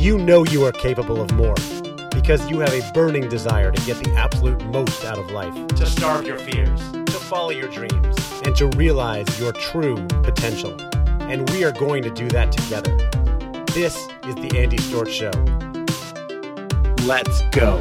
you know you are capable of more because you have a burning desire to get the absolute most out of life, to starve your fears, to follow your dreams, and to realize your true potential. And we are going to do that together. This is the Andy Storch Show. Let's go.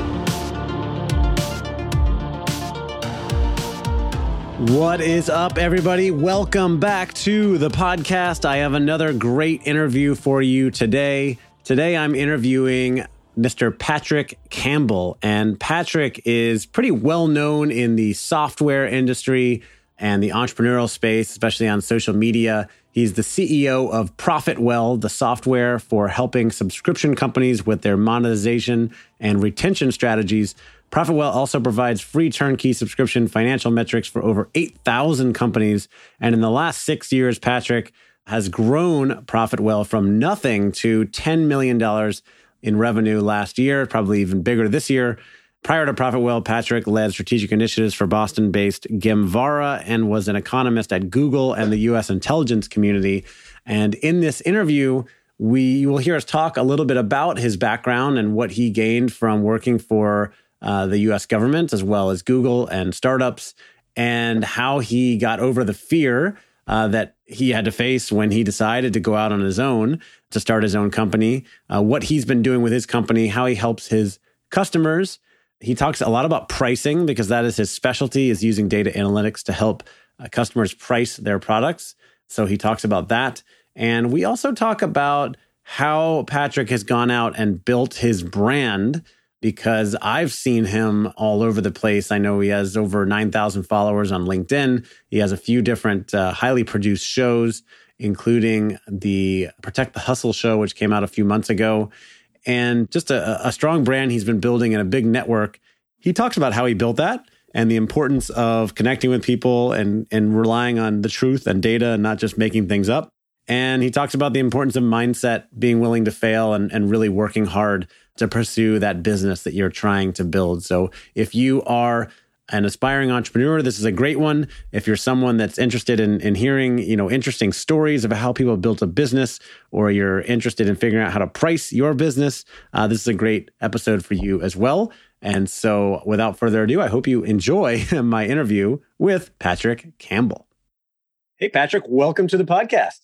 What is up, everybody? Welcome back to the podcast. I have another great interview for you today. Today, I'm interviewing Mr. Patrick Campbell. And Patrick is pretty well known in the software industry and the entrepreneurial space, especially on social media. He's the CEO of Profitwell, the software for helping subscription companies with their monetization and retention strategies. Profitwell also provides free turnkey subscription financial metrics for over 8,000 companies. And in the last six years, Patrick has grown Profitwell from nothing to $10 million in revenue last year, probably even bigger this year. Prior to Profitwell, Patrick led strategic initiatives for Boston based Gemvara and was an economist at Google and the US intelligence community. And in this interview, we will hear us talk a little bit about his background and what he gained from working for uh, the US government, as well as Google and startups, and how he got over the fear uh, that he had to face when he decided to go out on his own to start his own company, uh, what he's been doing with his company, how he helps his customers. He talks a lot about pricing because that is his specialty, is using data analytics to help uh, customers price their products. So he talks about that. And we also talk about how Patrick has gone out and built his brand because I've seen him all over the place. I know he has over 9,000 followers on LinkedIn. He has a few different uh, highly produced shows, including the Protect the Hustle show, which came out a few months ago. And just a, a strong brand he's been building and a big network. He talks about how he built that and the importance of connecting with people and, and relying on the truth and data and not just making things up. And he talks about the importance of mindset, being willing to fail and, and really working hard to pursue that business that you're trying to build. So if you are an aspiring entrepreneur, this is a great one. If you're someone that's interested in, in hearing, you know, interesting stories about how people built a business, or you're interested in figuring out how to price your business, uh, this is a great episode for you as well. And so, without further ado, I hope you enjoy my interview with Patrick Campbell. Hey, Patrick, welcome to the podcast.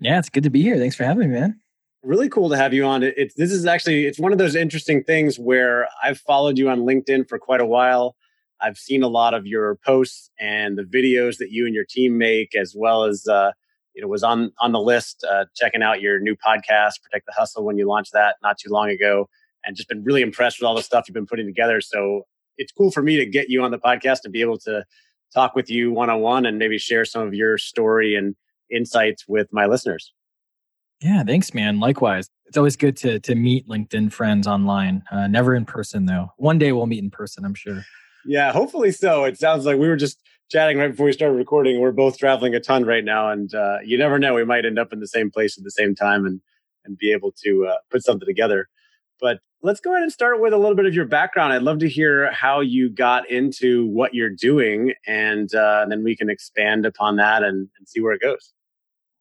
Yeah, it's good to be here. Thanks for having me, man. Really cool to have you on. It, this is actually it's one of those interesting things where I've followed you on LinkedIn for quite a while. I've seen a lot of your posts and the videos that you and your team make, as well as uh, you know was on on the list uh, checking out your new podcast, Protect the Hustle, when you launched that not too long ago, and just been really impressed with all the stuff you've been putting together. So it's cool for me to get you on the podcast to be able to talk with you one on one and maybe share some of your story and insights with my listeners. Yeah, thanks, man. Likewise. It's always good to to meet LinkedIn friends online. Uh, never in person, though. One day we'll meet in person, I'm sure. Yeah, hopefully so. It sounds like we were just chatting right before we started recording. We're both traveling a ton right now, and uh, you never know. We might end up in the same place at the same time and and be able to uh, put something together. But let's go ahead and start with a little bit of your background. I'd love to hear how you got into what you're doing, and, uh, then we can expand upon that and, and see where it goes.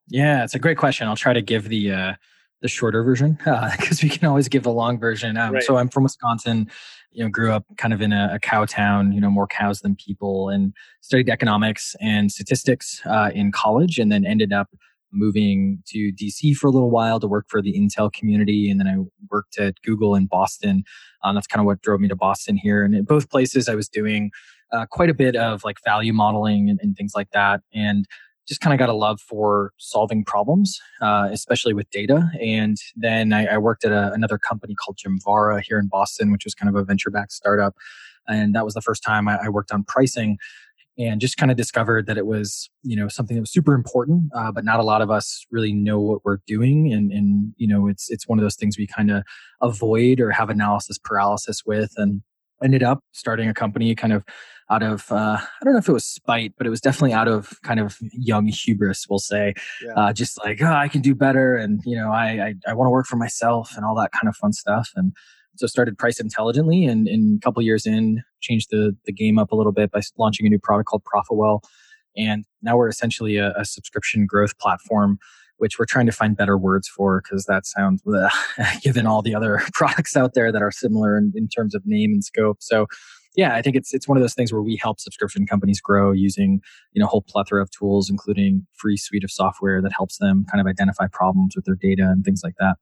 Yeah, it's a great question. I'll try to give the uh, the shorter version because uh, we can always give the long version. Um, right. So I'm from Wisconsin. You know, grew up kind of in a, a, cow town. You know, more cows than people, and studied economics and statistics uh, in college, and then ended up moving to DC for a little while to work for the Intel community, and then I worked at Google in Boston. Um, that's kind of what drove me to Boston here. And in both places, I was doing uh, quite a bit of like value modeling and, and things like that, and just kind of got a love for solving problems, uh, especially with data. And then I, I worked at a, another company called Gemvara here in Boston, which was kind of a venture backed startup. And that was the first time I, I, worked on pricing and just kind of discovered that it was, you know, something that was super important, uh, but not a lot of us really know what we're doing. And, and, you know, it's, it's one of those things we kind of avoid or have analysis paralysis with. And ended up starting a company kind of out of uh, I don't know if it was spite, but it was definitely out of kind of young hubris, we'll say, yeah. uh, just like oh, I can do better, and you know I I, I want to work for myself and all that kind of fun stuff, and so started price intelligently, and in a couple years in, changed the the game up a little bit by launching a new product called Profitwell, and now we're essentially a, a subscription growth platform which we're trying to find better words for because that sounds bleh, given all the other products out there that are similar in, in terms of name and scope. So yeah, I think it's it's one of those things where we help subscription companies grow using you know a whole plethora of tools, including free suite of software that helps them kind of identify problems with their data and things like that.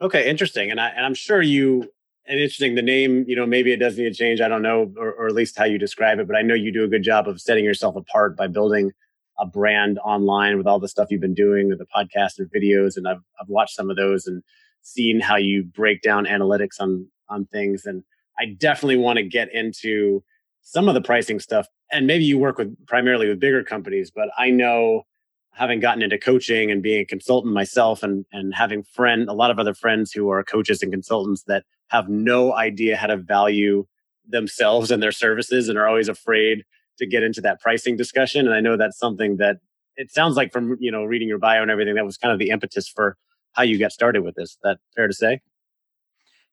Okay, interesting. And I and I'm sure you and interesting. The name, you know, maybe it does need to change. I don't know, or, or at least how you describe it. But I know you do a good job of setting yourself apart by building a brand online with all the stuff you've been doing with the podcast and videos. And I've I've watched some of those and seen how you break down analytics on on things. And I definitely want to get into some of the pricing stuff. And maybe you work with primarily with bigger companies, but I know having gotten into coaching and being a consultant myself and and having friend a lot of other friends who are coaches and consultants that have no idea how to value themselves and their services and are always afraid to get into that pricing discussion and i know that's something that it sounds like from you know reading your bio and everything that was kind of the impetus for how you got started with this. That fair to say?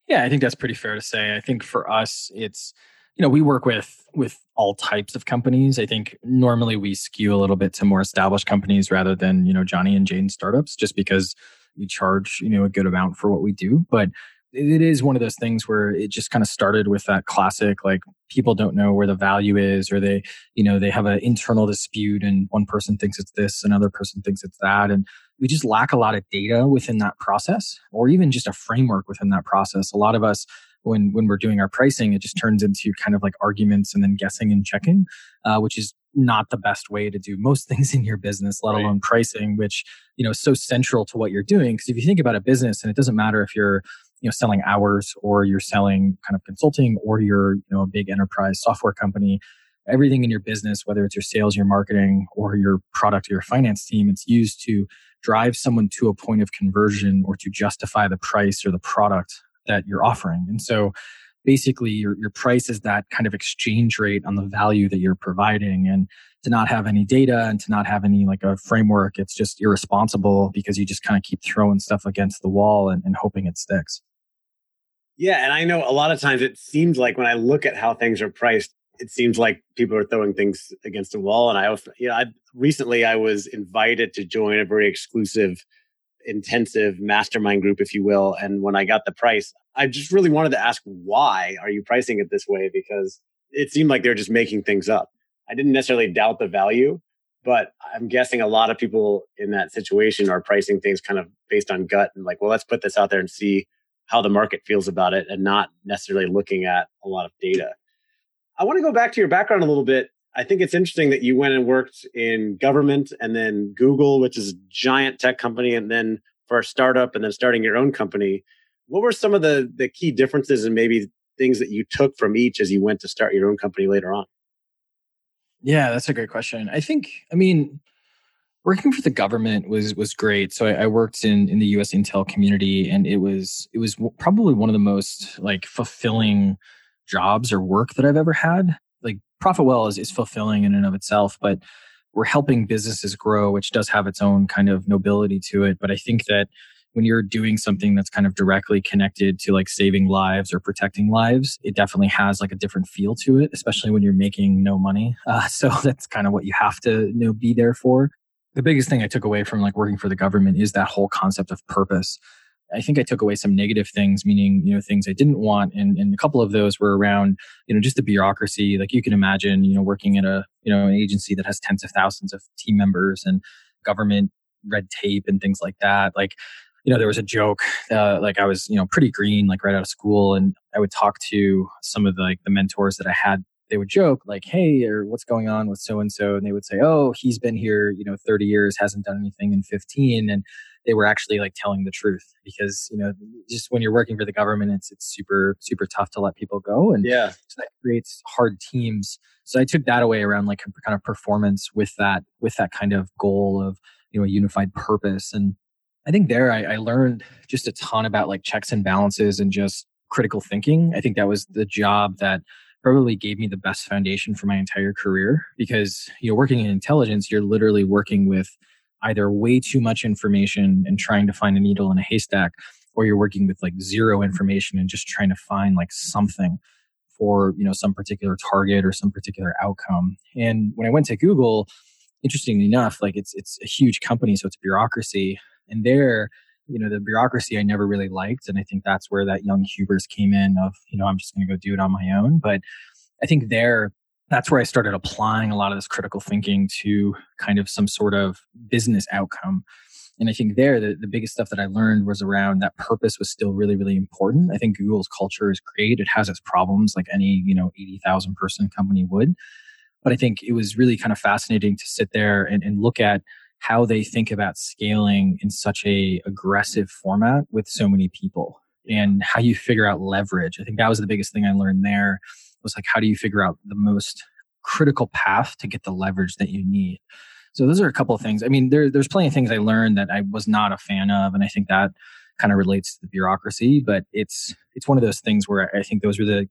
Yeah i think that's pretty fair to say. I think for us it's you know we work with with all types of companies. I think normally we skew a little bit to more established companies rather than you know johnny and jane startups just because we charge you know a good amount for what we do. But it is one of those things where it just kind of started with that classic like people don't know where the value is or they you know they have an internal dispute and one person thinks it's this another person thinks it's that and we just lack a lot of data within that process or even just a framework within that process a lot of us when when we're doing our pricing it just turns into kind of like arguments and then guessing and checking uh, which is not the best way to do most things in your business let right. alone pricing which you know is so central to what you're doing because if you think about a business and it doesn't matter if you're you know selling hours or you're selling kind of consulting or you're you know a big enterprise software company everything in your business whether it's your sales your marketing or your product or your finance team it's used to drive someone to a point of conversion or to justify the price or the product that you're offering. And so basically your, your price is that kind of exchange rate on the value that you're providing. And to not have any data and to not have any like a framework it's just irresponsible because you just kind of keep throwing stuff against the wall and, and hoping it sticks yeah, and I know a lot of times it seems like when I look at how things are priced, it seems like people are throwing things against the wall. And I, you know, I, recently I was invited to join a very exclusive, intensive mastermind group, if you will. And when I got the price, I just really wanted to ask, why are you pricing it this way? Because it seemed like they're just making things up. I didn't necessarily doubt the value, but I'm guessing a lot of people in that situation are pricing things kind of based on gut and like, well, let's put this out there and see how the market feels about it and not necessarily looking at a lot of data. I want to go back to your background a little bit. I think it's interesting that you went and worked in government and then Google, which is a giant tech company, and then for a startup and then starting your own company. What were some of the the key differences and maybe things that you took from each as you went to start your own company later on? Yeah, that's a great question. I think, I mean, working for the government was was great. So I, I, worked in in the U.S. intel community, and it was it was probably one of the most like fulfilling jobs or work that I've ever had. Like ProfitWell is is fulfilling in and of itself, but we're helping businesses grow, which does have its own kind of nobility to it. But I think that when you're doing something that's kind of directly connected to like saving lives or protecting lives, it definitely has like a different feel to it, especially when you're making no money. Uh, so that's kind of what you have to you know be there for the biggest thing I took away from like working for the government is that whole concept of purpose. I think I took away some negative things, meaning, you know, things I didn't want. And, and a couple of those were around, you know, just the bureaucracy. Like you can imagine, you know, working at a, you know, an agency that has tens of thousands of team members and government red tape and things like that. Like, you know, there was a joke, uh, like I was, you know, pretty green, like right out of school. And I would talk to some of the, like the mentors that I had they would joke like, "Hey, or what's going on with so and so?" And they would say, "Oh, he's been here, you know, 30 years, hasn't done anything in 15." And they were actually like telling the truth because you know, just when you're working for the government, it's it's super super tough to let people go, and yeah, so that creates hard teams. So I took that away around like kind of performance with that with that kind of goal of you know a unified purpose and. I think there I, I learned just a ton about like checks and balances and just critical thinking. I think that was the job that probably gave me the best foundation for my entire career because you know working in intelligence you're literally working with either way too much information and trying to find a needle in a haystack or you're working with like zero information and just trying to find like something for you know some particular target or some particular outcome. And when i went to google interestingly enough, like it's it's a huge company, so it's bureaucracy, and there, you know, the bureaucracy I never really liked, and I think that's where that young hubris came in of you know I'm just going to go do it on my own. But I think there, that's where I started applying a lot of this critical thinking to kind of some sort of business outcome. And I think there, the, the biggest stuff that I learned was around that purpose was still really, really important. I think Google's culture is great. It has its problems like any, you know, 80,000 person company would. But I think it was really kind of fascinating to sit there and, and look at how they think about scaling in such a aggressive format with so many people and how you figure out leverage. I think that was the biggest thing I learned there was like how do you figure out the most critical path to get the leverage that you need. So those are a couple of things. I mean, there, there's plenty of things I learned that I was not a fan of, and I think that kind of relates to the bureaucracy. But it's it's one of those things where I think those were the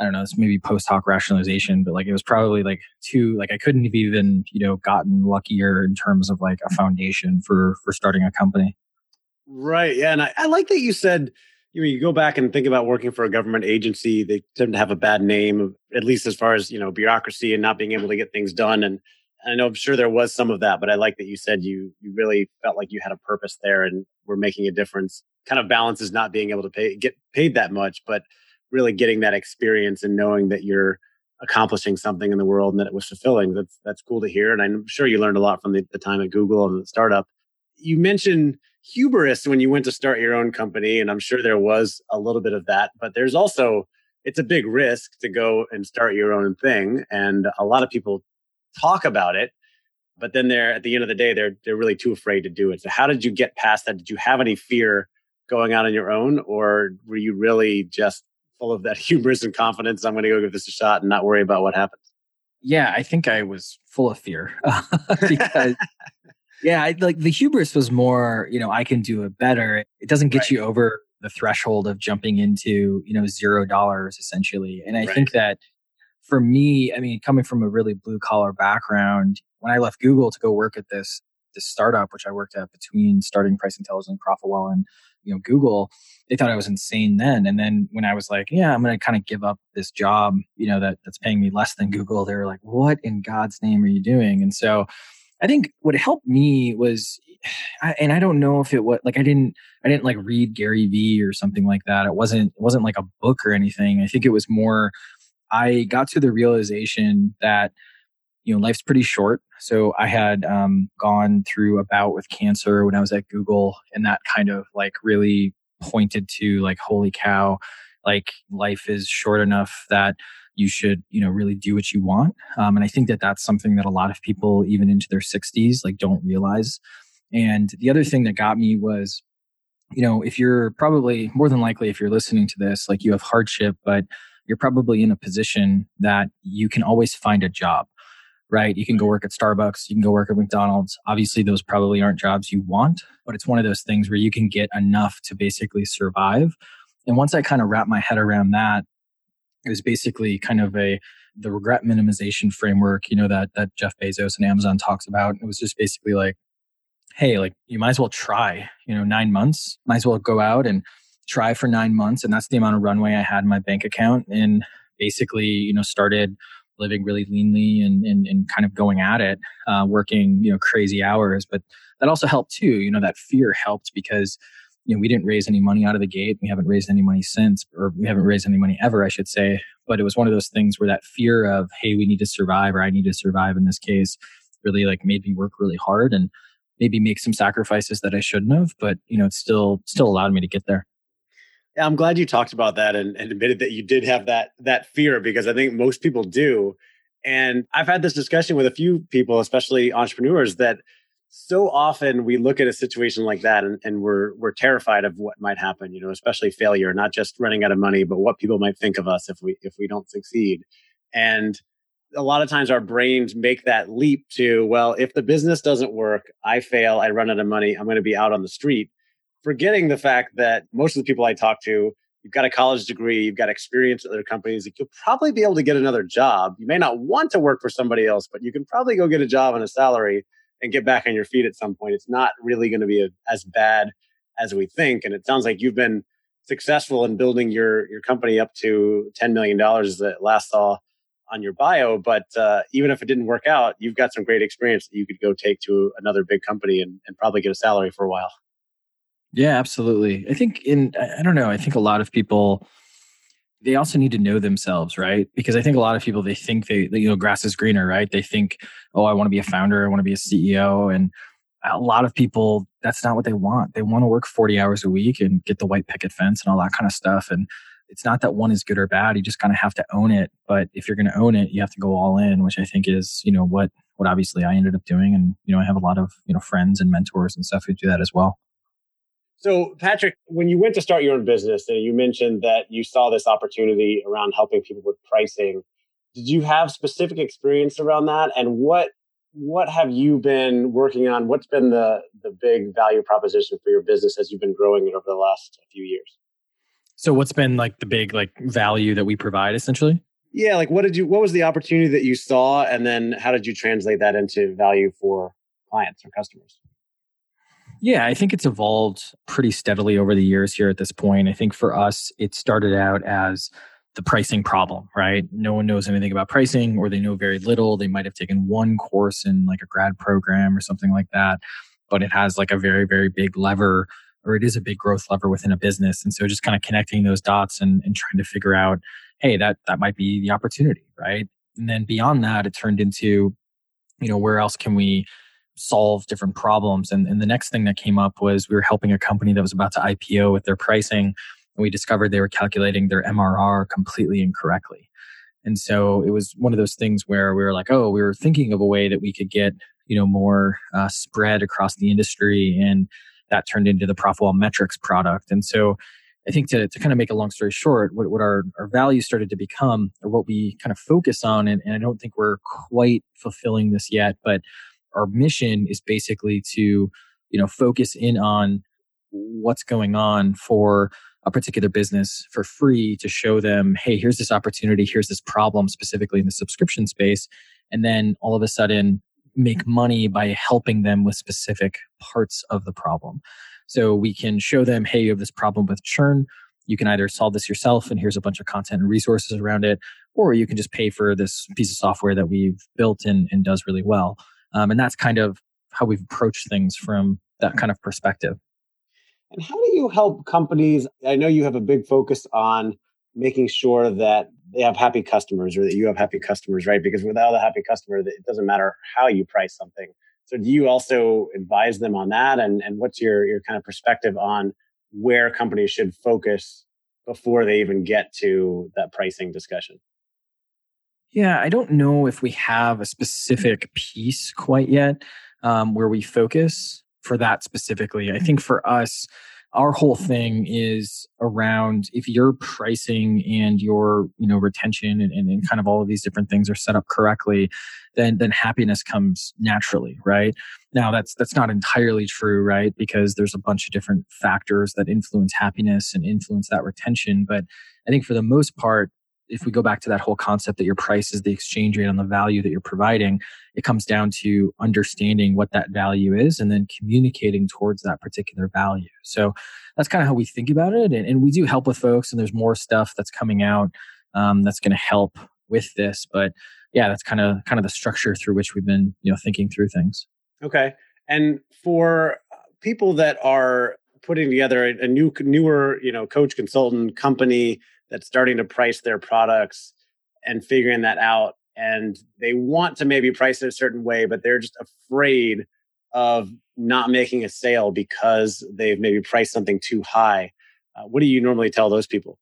I don't know, it's maybe post hoc rationalization, but like it was probably like too like I couldn't have even, you know, gotten luckier in terms of like a foundation for for starting a company. Right. Yeah. And I, I like that you said you know, you go back and think about working for a government agency, they tend to have a bad name, at least as far as, you know, bureaucracy and not being able to get things done. And I know I'm sure there was some of that, but I like that you said you you really felt like you had a purpose there and were making a difference. Kind of balances not being able to pay get paid that much, but really getting that experience and knowing that you're accomplishing something in the world and that it was fulfilling. That's that's cool to hear. And I'm sure you learned a lot from the, the time at Google and the startup. You mentioned hubris when you went to start your own company, and I'm sure there was a little bit of that, but there's also it's a big risk to go and start your own thing. And a lot of people talk about it, but then they're at the end of the day, they're they're really too afraid to do it. So how did you get past that? Did you have any fear going out on your own, or were you really just full of that hubris and confidence. I'm going to go give this a shot and not worry about what happens. Yeah, I think I was full of fear because, yeah, I, like the hubris was more, you know, I can do it better. It doesn't get right. you over the threshold of jumping into, you know, zero dollars essentially. And I right. think that for me, I mean, coming from a really blue collar background, when I left Google to go work at this this startup, which I worked at between starting Price Intelligence, Profitwell, and you know Google, they thought I was insane then. And then when I was like, yeah, I'm going to kind of give up this job, you know, that that's paying me less than Google, they were like, what in God's name are you doing? And so I think what helped me was, and I don't know if it was like I didn't I didn't like read Gary Vee or something like that. It wasn't it wasn't like a book or anything. I think it was more I got to the realization that you know life's pretty short. So i had um, gone through a bout with cancer when i was at google and that kind of like really pointed to like holy cow like life is short enough that you should you know really do what you want. Um, and i think that that's something that a lot of people even into their 60s like don't realize. And the other thing that got me was you know if you're probably more than likely if you're listening to this like you have hardship but you're probably in a position that you can always find a job right? You can go work at Starbucks, you can go work at McDonald's. Obviously, those probably aren't jobs you want, but it's one of those things where you can get enough to basically survive. And once I kind of wrap my head around that, it was basically kind of a the regret minimization framework, you know, that that Jeff Bezos and Amazon talks about. It was just basically like, hey, like you might as well try, you know, nine months, might as well go out and try for nine months. And that's the amount of runway I had in my bank account. And basically, you know, started living really leanly and, and, and kind of going at it, uh, working, you know, crazy hours. But that also helped too. You know, that fear helped because, you know, we didn't raise any money out of the gate. We haven't raised any money since, or we haven't raised any money ever, I should say. But it was one of those things where that fear of, hey, we need to survive, or I need to survive in this case, really like made me work really hard and maybe make some sacrifices that I shouldn't have. But, you know, it still still allowed me to get there. I'm glad you talked about that and, and admitted that you did have that that fear because I think most people do. And I've had this discussion with a few people, especially entrepreneurs, that so often we look at a situation like that and, and we're we're terrified of what might happen, you know, especially failure, not just running out of money, but what people might think of us if we if we don't succeed. And a lot of times our brains make that leap to, well, if the business doesn't work, I fail, I run out of money, I'm going to be out on the street forgetting the fact that most of the people I talk to, you've got a college degree, you've got experience at other companies, you'll probably be able to get another job. You may not want to work for somebody else, but you can probably go get a job on a salary and get back on your feet at some point. It's not really going to be a, as bad as we think. And it sounds like you've been successful in building your your company up to $10 million that last saw on your bio, but uh, even if it didn't work out, you've got some great experience that you could go take to another big company and, and probably get a salary for a while. Yeah, absolutely. I think in I don't know. I think a lot of people they also need to know themselves, right? Because I think a lot of people they think they, you know grass is greener, right? They think, oh, I want to be a founder, I want to be a CEO, and a lot of people that's not what they want. They want to work 40 hours a week and get the white picket fence and all that kind of stuff. And it's not that one is good or bad. You just kind of have to own it. But if you're going to own it, you have to go all in, which I think is, you know, what what obviously I ended up doing. And you know, I have a lot of you know friends and mentors and stuff who do that as well. So, Patrick, when you went to start your own business, and you mentioned that you saw this opportunity around helping people with pricing, did you have specific experience around that? And what what have you been working on? What's been the the big value proposition for your business as you've been growing it over the last few years? So what's been like the big like value that we provide essentially? Yeah, like what did you what was the opportunity that you saw and then how did you translate that into value for clients or customers? Yeah, I think it's evolved pretty steadily over the years here at this point. I think for us it started out as the pricing problem, right? No one knows anything about pricing or they know very little. They might have taken one course in like a grad program or something like that, but it has like a very very big lever or it is a big growth lever within a business. And so just kind of connecting those dots and, and trying to figure out, hey, that that might be the opportunity, right? And then beyond that, it turned into, you know, where else can we solve different problems? And, and the next thing that came up was we were helping a company that was about to IPO with their pricing, and we discovered they were calculating their MRR completely incorrectly. And so it was one of those things where we were like, oh, we were thinking of a way that we could get, you know, more uh, spread across the industry and that turned into the Profitwell Metrics product. And so I think to, to kind of make a long story short, what, what our, our values started to become or what we kind of focus on, and, and I don't think we're quite fulfilling this yet, but our mission is basically to, you know, focus in on what's going on for a particular business for free to show them, hey, here's this opportunity, here's this problem specifically in the subscription space. And then all of a sudden, make money by helping them with specific parts of the problem. So we can show them, hey, you have this problem with churn. You can either solve this yourself, and here's a bunch of content and resources around it, or you can just pay for this piece of software that we've built and, and does really well. Um, and that's kind of how we've approached things from that kind of perspective. And how do you help companies? I know you have a big focus on making sure that they have happy customers or that you have happy customers, right? Because without a happy customer, it doesn't matter how you price something. So do you also advise them on that? And, and what's your, your kind of perspective on where companies should focus before they even get to that pricing discussion? Yeah, I don't know if we have a specific piece quite yet um, where we focus for that specifically. I think for us, our whole thing is around if your pricing and your you know retention and, and, and, kind of all of these different things are set up correctly then then happiness comes naturally right? Now that's that's not entirely true right? Because there's a bunch of different factors that influence happiness and influence that retention but i think for the most part if we go back to that whole concept that your price is the exchange rate on the value that you're providing, it comes down to understanding what that value is and then communicating towards that particular value. So that's kind of how we think about it. And, and we do help with folks, and there's more stuff that's coming out um, that's going to help with this. But yeah, that's kind of kind of the structure through which we've been you know thinking through things. Okay, and for people that are putting together a, a new newer you know coach consultant company that's starting to price their products and figuring that out and they want to maybe price it a certain way but they're just afraid of not making a sale because they've maybe priced something too high. Uh, what do you normally tell those people?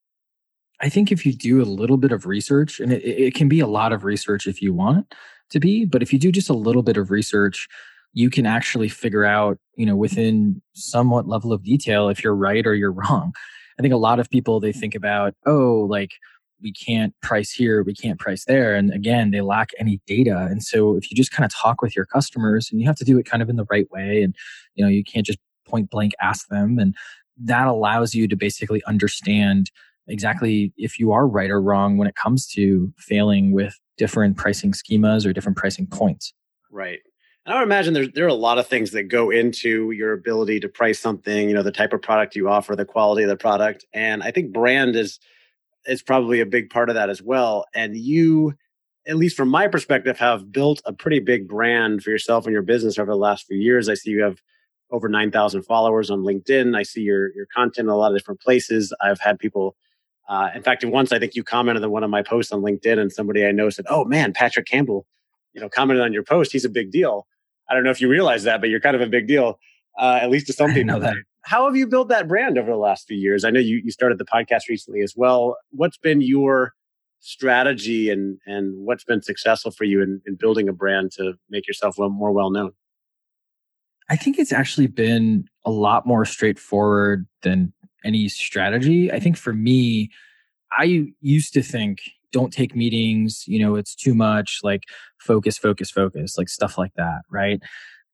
I think if you do a little bit of research and it, it can be a lot of research if you want to be but if you do just a little bit of research you can actually figure out you know within somewhat level of detail if you're right or you're wrong I think a lot of people they think about, oh, like we can't price here, we can't price there. And again, they lack any data. And so if you just kind of talk with your customers and you have to do it kind of in the right way and you know, you can't just point blank ask them and that allows you to basically understand exactly if you are right or wrong when it comes to failing with different pricing schemas or different pricing points. Right. And I would imagine there, there are a lot of things that go into your ability to price something, you know, the type of product you offer, the quality of the product. And I think brand is is probably a big part of that as well. And you at least from my perspective, have built a pretty big brand for yourself and your business over the last few years. I see you have over 9,000 followers on LinkedIn. I see your, your content in a lot of different places. I've had people, uh, in fact, once I think you commented on one of my posts on LinkedIn and somebody I know said, Oh man, Patrick Campbell, you know, commented on your post. He's a big deal. I don't know if you realize that, but you're kind of a big deal, uh, at least to some people. How have you built that brand over the last few years? I know you, you started the podcast recently as well. What's been your strategy and, and what's been successful for you in, in building a brand to make yourself more well known? I think it's actually been a lot more straightforward than any strategy. I think for me, I used to think don't take meetings, you know, it's too much, like focus, focus, focus, like stuff like that, right?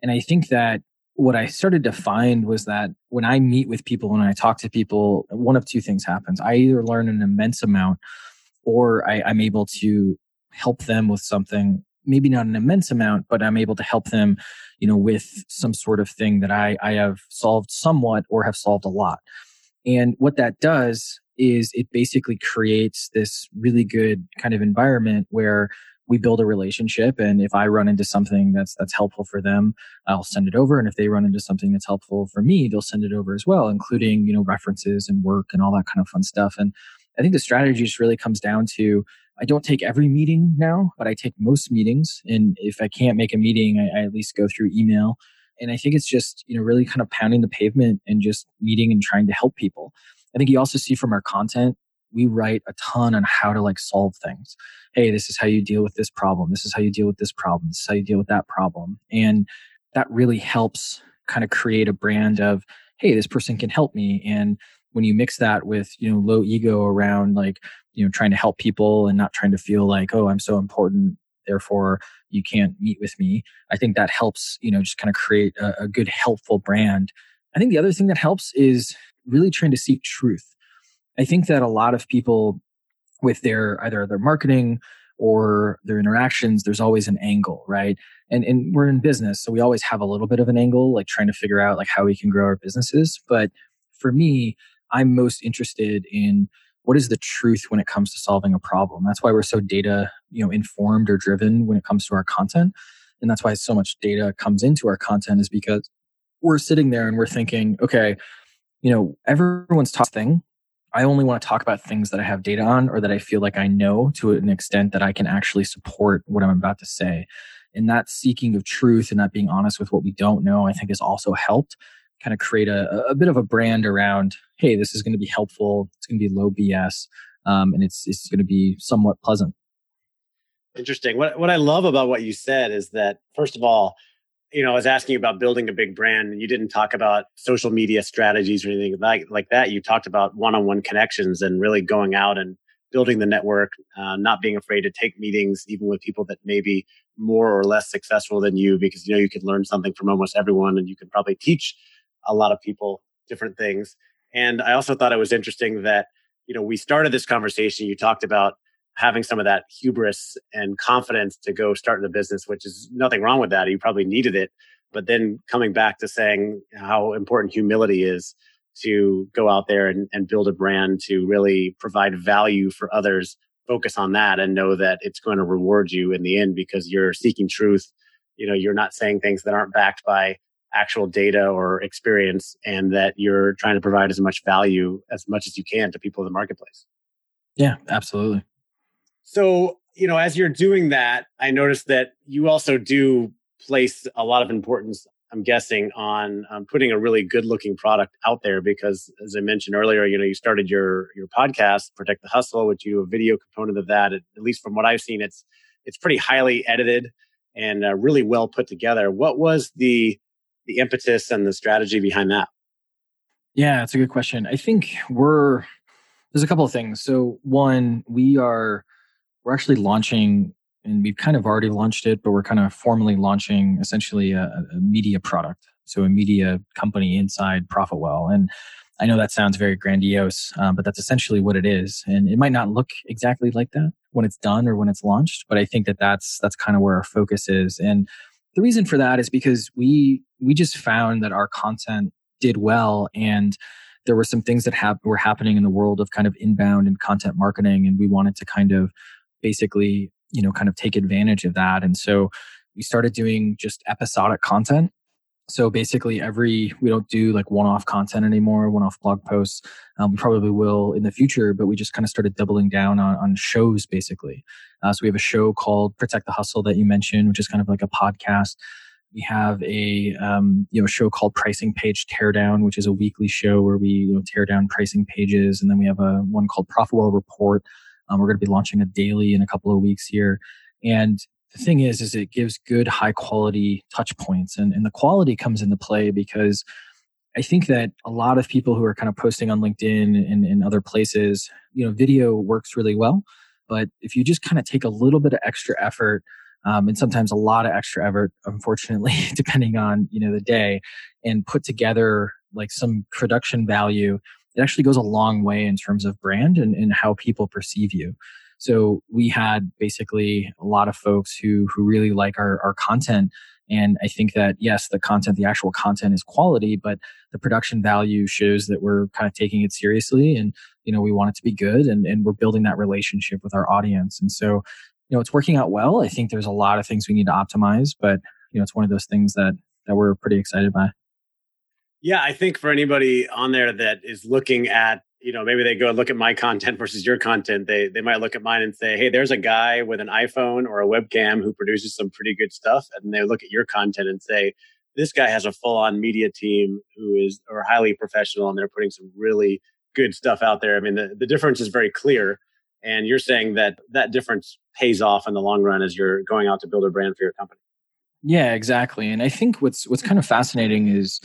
And I think that what I started to find was that when I meet with people, when I talk to people, one of two things happens. I either learn an immense amount or I, I'm able to help them with something maybe not an immense amount, but I'm able to help them, you know, with some sort of thing that I, I have solved somewhat or have solved a lot. And what that does is it basically creates this really good kind of environment where we build a relationship and if i run into something that's that's helpful for them i'll send it over and if they run into something that's helpful for me they'll send it over as well including you know references and work and all that kind of fun stuff and i think the strategy just really comes down to I don't take every meeting now, but I take most meetings. And if I can't make a meeting, I, I, at least go through email. And I think it's just, you know, really kind of pounding the pavement and just meeting and trying to help people. I think you also see from our content, we write a ton on how to like solve things. Hey, this is how you deal with this problem. This is how you deal with this problem. This is how you deal with that problem. And that really helps kind of create a brand of, hey, this person can help me. And when you mix that with you know low ego around like you know trying to help people and not trying to feel like oh i'm so important therefore you can't meet with me i think that helps you know just kind of create a, a good helpful brand i think the other thing that helps is really trying to seek truth i think that a lot of people with their either their marketing or their interactions there's always an angle right and and we're in business so we always have a little bit of an angle like trying to figure out like how we can grow our businesses but for me I'm most interested in what is the truth when it comes to solving a problem. That's why we're so data, you know, informed or driven when it comes to our content. And that's why so much data comes into our content is because we're sitting there and we're thinking, okay, you know, everyone's top thing. I only want to talk about things that I have data on or that I feel like I know to an extent that I can actually support what I'm about to say. And that seeking of truth and that being honest with what we don't know, I think has also helped kind of create a, a bit of a brand around, hey, this is going to be helpful. It's going to be low BS. Um, and it's, it's going to be somewhat pleasant. Interesting. What, what I love about what you said is that, first of all, you know, I was asking about building a big brand and you didn't talk about social media strategies or anything like, like that. You talked about one-on-one connections and really going out and building the network, uh, not being afraid to take meetings, even with people that may be more or less successful than you, because, you know, you could learn something from almost everyone and you can probably teach a lot of people different things. And I also thought it was interesting that, you know, we started this conversation. You talked about having some of that hubris and confidence to go start a business, which is nothing wrong with that. You probably needed it. But then coming back to saying how important humility is to go out there and, and build a brand to really provide value for others, focus on that and know that it's going to reward you in the end because you're seeking truth. You know, you're not saying things that aren't backed by actual data or experience and that you're trying to provide as much value as much as you can to people in the marketplace. Yeah, absolutely. So, you know, as you're doing that, I noticed that you also do place a lot of importance, I'm guessing, on um, putting a really good looking product out there because, as I mentioned earlier, you know, you started your your podcast, Protect the Hustle, which you a video component of that. At, at least from what I've seen, it's it's pretty highly edited and uh, really well put together. What was the the impetus and the strategy behind that? Yeah, it's a good question. I think we're there's a couple of things. So one, we are we're actually launching and we've kind of already launched it, but we're kind of formally launching essentially a, a media product. So a media company inside Profitwell. And I know that sounds very grandiose, um, but that's essentially what it is. And it might not look exactly like that when it's done or when it's launched, but I think that that's that's kind of where our focus is. And the reason for that is because we we just found that our content did well and there were some things that hap- were happening in the world of kind of inbound and content marketing and we wanted to kind of basically you know, kind of take advantage of that. And so we started doing just episodic content. So basically, every we don't do like one-off content anymore, one-off blog posts. Um, we probably will in the future, but we just kind of started doubling down on, on shows basically. Uh, so we have a show called Protect the Hustle that you mentioned, which is kind of like a podcast. We have a um, you know show called Pricing Page Teardown, which is a weekly show where we you know, tear down pricing pages, and then we have a one called Profitwell Report. Um, we're going to be launching a daily in a couple of weeks here, and the thing is is it gives good high quality touch points and, and the quality comes into play because i think that a lot of people who are kind of posting on linkedin and, and other places you know video works really well. But if you just kind of take a little bit of extra effort um, and sometimes a lot of extra effort unfortunately depending on you know the day and put together like some production value it actually goes a long way in terms of brand and, and how people perceive you so we had basically a lot of folks who who really like our, our content. And I think that yes, the content, the actual content is quality, but the production value shows that we're kind of taking it seriously and you know we want it to be good and, and we're building that relationship with our audience. And so, you know, it's working out well. I think there's a lot of things we need to optimize, but you know, it's one of those things that that we're pretty excited by. Yeah, I think for anybody on there that is looking at you know maybe they go look at my content versus your content they they might look at mine and say hey there's a guy with an iphone or a webcam who produces some pretty good stuff and they look at your content and say this guy has a full on media team who is or highly professional and they're putting some really good stuff out there. I mean the, the difference is very clear and you're saying that that difference pays off in the long run as you're going out to build a brand for your company. Yeah exactly and i think what's what's kind of fascinating is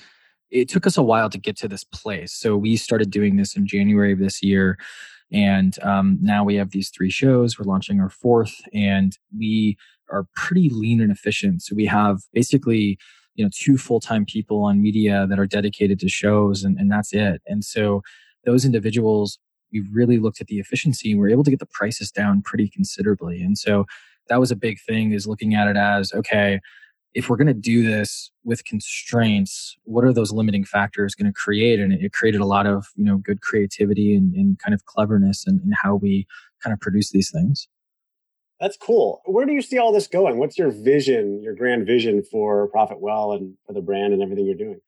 it took us a while to get to this place. So we started doing this in January of this year. And um, now we have these three shows. We're launching our fourth, and we are pretty lean and efficient. So we have basically, you know, two full time people on media that are dedicated to shows, and, and that's it. And so those individuals, we really looked at the efficiency. We we're able to get the prices down pretty considerably. And so that was a big thing is looking at it as okay if we're going to do this with constraints, what are those limiting factors going to create? And it created a lot of, you know, good creativity and, and kind of cleverness in, in how we kind of produce these things. That's cool. Where do you see all this going? What's your vision, your grand vision for Profitwell and for the brand and everything you're doing?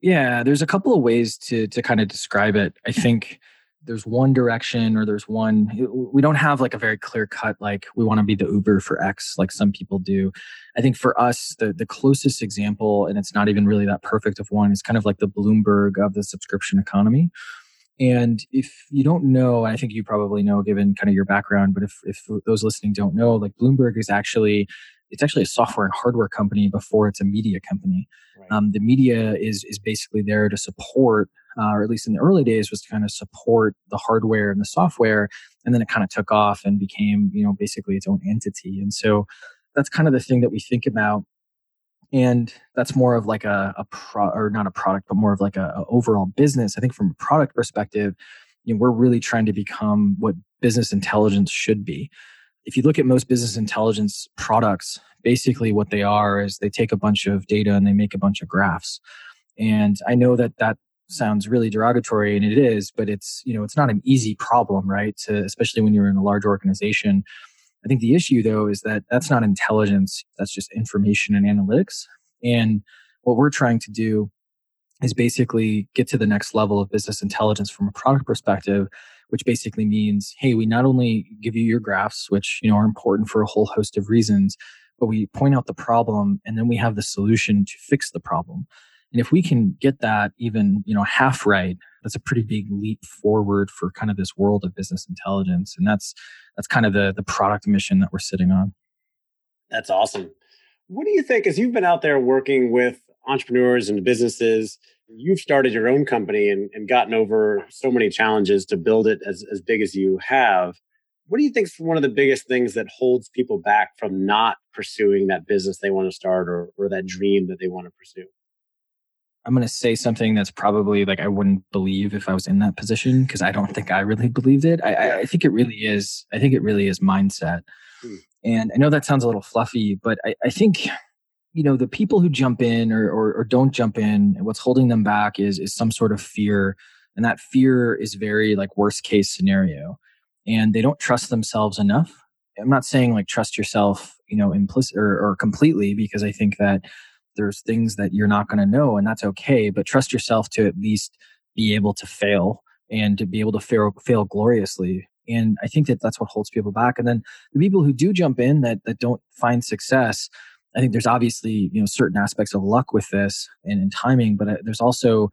Yeah, there's a couple of ways to to kind of describe it. I think there's one direction or there's one we don't have like a very clear cut like we want to be the uber for x like some people do. I think for us the the closest example and it's not even really that perfect of one is kind of like the bloomberg of the subscription economy. And if you don't know i think you probably know given kind of your background but if if those listening don't know like bloomberg is actually it's actually a software and hardware company before it's a media company. Right. um, the media is is basically there to support uh, or at least in the early days, was to kind of support the hardware and the software. And then it kind of took off and became, you know, basically its own entity. And so that's kind of the thing that we think about. And that's more of like a, a pro or not a product, but more of like a, a overall business. I think from a product perspective, you know, we're really trying to become what business intelligence should be. If you look at most business intelligence products, basically what they are is they take a bunch of data and they make a bunch of graphs. And I know that that sounds really derogatory and it is but it's you know it's not an easy problem right to, especially when you're in a large organization. I think the issue though is that that's not intelligence that's just information and analytics and what we're trying to do is basically get to the next level of business intelligence from a product perspective which basically means hey we not only give you your graphs which you know are important for a whole host of reasons but we point out the problem and then we have the solution to fix the problem and if we can get that even, you know, half right, that's a pretty big leap forward for kind of this world of business intelligence. And that's that's kind of the the product mission that we're sitting on. That's awesome. What do you think as you've been out there working with entrepreneurs and businesses, you've started your own company and, and gotten over so many challenges to build it as, as big as you have. What do you think is one of the biggest things that holds people back from not pursuing that business they want to start or, or that dream that they want to pursue? I'm going to say something that's probably like I wouldn't believe if I was in that position because I don't think I really believed it. I, I, think it really is. I think it really is mindset. Hmm. And I know that sounds a little fluffy, but I, I think you know the people who jump in or, or, or don't jump in, what's holding them back is is some sort of fear, and that fear is very like worst case scenario, and they don't trust themselves enough I'm not saying like trust yourself, you know, implicit or, or completely because I think that there's things that you're not going to know and that's okay, but trust yourself to at least be able to fail and to be able to fail, fail gloriously. And I think that that's what holds people back. And then the people who do jump in that, that don't find success, I think there's obviously, you know, certain aspects of luck with this and, and timing, but uh, there's also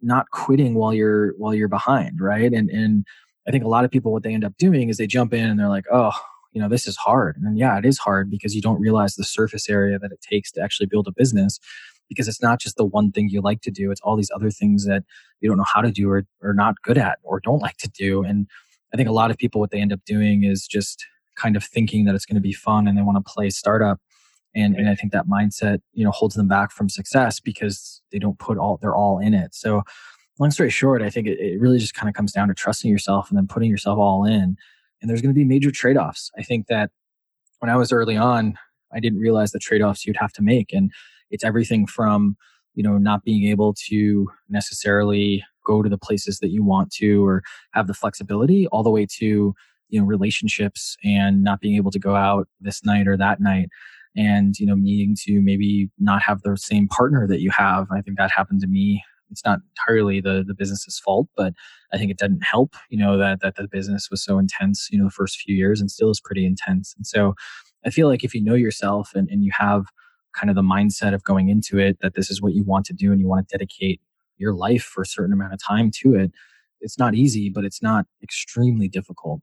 not quitting while you're, while you're behind. Right. And, and I think a lot of people, what they end up doing is they jump in and they're like, oh, you know, this is hard. And yeah, it is hard because you don't realize the surface area that it takes to actually build a business because it's not just the one thing you like to do. It's all these other things that you don't know how to do or, or not good at or don't like to do. And I think a lot of people, what they end up doing is just kind of thinking that it's going to be fun and they want to play startup. And, and I think that mindset, you know, holds them back from success because they don't put all, they're all in it. So long story short, I think it, it really just kind of comes down to trusting yourself and then putting yourself all in and there's going to be major trade offs. I think that when I was early on, I didn't realize the trade offs you'd have to make. And it's everything from, you know, not being able to necessarily go to the places that you want to or have the flexibility all the way to, you know, relationships and not being able to go out this night or that night and, you know, needing to maybe not have the same partner that you have. I think that happened to me it's not entirely the the business's fault, but I think it didn't help, you know, that that the business was so intense, you know, the first few years and still is pretty intense. And so I feel like if you know yourself and, and you have kind of the mindset of going into it that this is what you want to do and you want to dedicate your life for a certain amount of time to it, it's not easy, but it's not extremely difficult.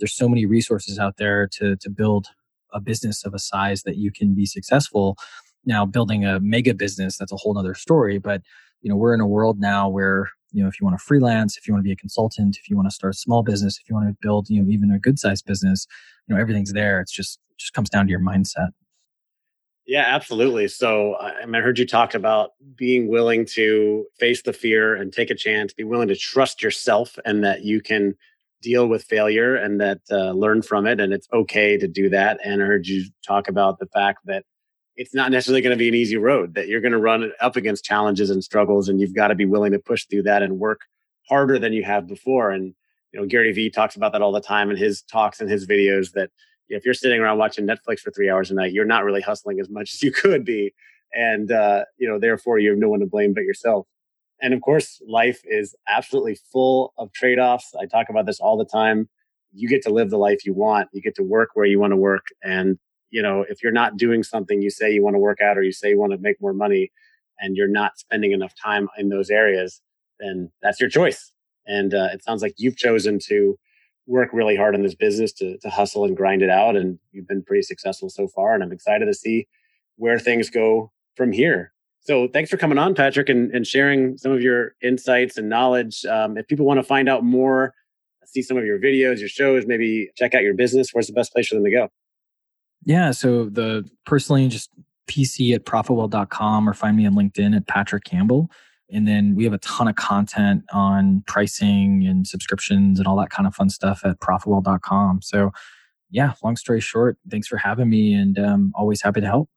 There's so many resources out there to to build a business of a size that you can be successful. Now building a mega business, that's a whole other story, but you know, we're in a world now where, you know, if you want to freelance, if you want to be a consultant, if you want to start a small business, if you want to build, you know, even a good sized business, you know, everything's there. It's just, it just comes down to your mindset. Yeah, absolutely. So I, mean, I heard you talk about being willing to face the fear and take a chance, be willing to trust yourself and that you can deal with failure and that uh, learn from it. And it's okay to do that. And I heard you talk about the fact that it's not necessarily going to be an easy road that you're going to run up against challenges and struggles and you've got to be willing to push through that and work harder than you have before. And you know gary vee talks about that all the time in his talks and his videos that if you're sitting around watching netflix for three hours a night you're not really hustling as much as you could be. And uh, you know therefore you have no one to blame but yourself. And of course life is absolutely full of trade-offs. I talk about this all the time. You get to live the life you want. You get to work where you want to work. And you know, if you're not doing something you say you want to work out or you say you want to make more money and you're not spending enough time in those areas, then that's your choice. And uh, it sounds like you've chosen to work really hard in this business to, to hustle and grind it out. And you've been pretty successful so far. And I'm excited to see where things go from here. So thanks for coming on, Patrick, and, and sharing some of your insights and knowledge. Um, if people want to find out more, see some of your videos, your shows, maybe check out your business, where's the best place for them to go? Yeah. So the personally just PC at profitwell.com or find me on LinkedIn at Patrick Campbell. And then we have a ton of content on pricing and subscriptions and all that kind of fun stuff at profitwell.com. So yeah, long story short, thanks for having me and um, always happy to help.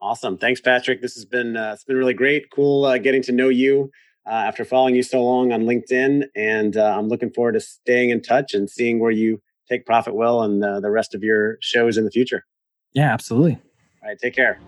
Awesome. Thanks, Patrick. This has been, uh, it's been really great. Cool uh, getting to know you uh, after following you so long on LinkedIn. And uh, I'm looking forward to staying in touch and seeing where you take Profitwell and uh, the rest of your shows in the future. Yeah, absolutely. All right. Take care.